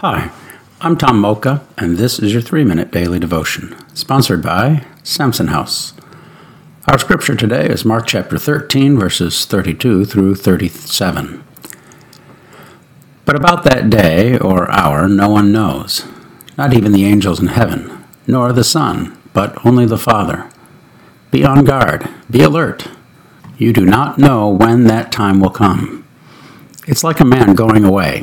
Hi, I'm Tom Mocha, and this is your three minute daily devotion, sponsored by Samson House. Our scripture today is Mark chapter 13, verses 32 through 37. But about that day or hour no one knows, not even the angels in heaven, nor the Son, but only the Father. Be on guard, be alert. You do not know when that time will come. It's like a man going away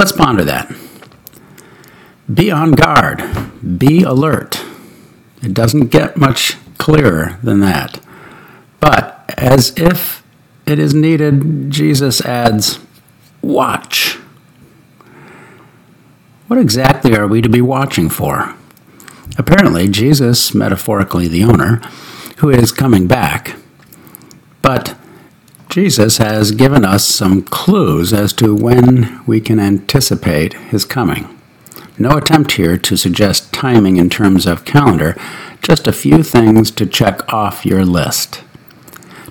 Let's ponder that. Be on guard, be alert. It doesn't get much clearer than that. But as if it is needed, Jesus adds, Watch. What exactly are we to be watching for? Apparently, Jesus, metaphorically the owner, who is coming back. But Jesus has given us some clues as to when we can anticipate his coming. No attempt here to suggest timing in terms of calendar, just a few things to check off your list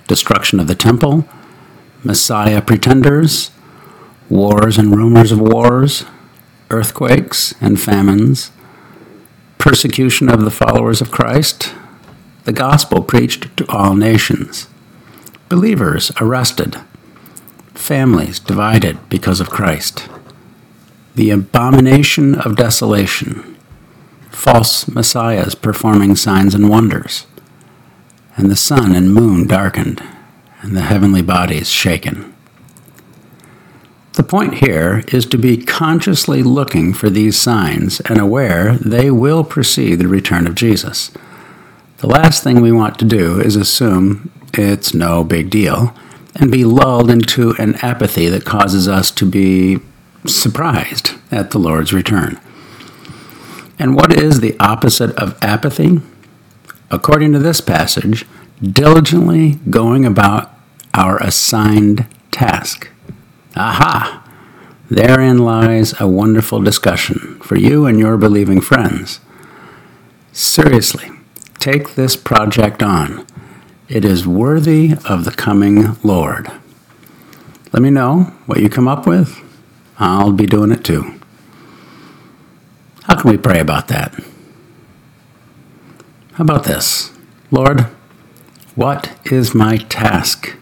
destruction of the temple, Messiah pretenders, wars and rumors of wars, earthquakes and famines, persecution of the followers of Christ, the gospel preached to all nations believers arrested, families divided because of Christ, the abomination of desolation, false messiahs performing signs and wonders, and the sun and moon darkened, and the heavenly bodies shaken. The point here is to be consciously looking for these signs and aware they will precede the return of Jesus. The last thing we want to do is assume it's no big deal, and be lulled into an apathy that causes us to be surprised at the Lord's return. And what is the opposite of apathy? According to this passage, diligently going about our assigned task. Aha! Therein lies a wonderful discussion for you and your believing friends. Seriously, take this project on it is worthy of the coming Lord. Let me know what you come up with. I'll be doing it too. How can we pray about that? How about this? Lord, what is my task?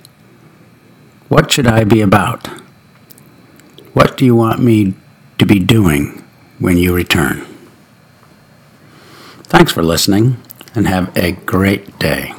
What should I be about? What do you want me to be doing when you return? Thanks for listening and have a great day.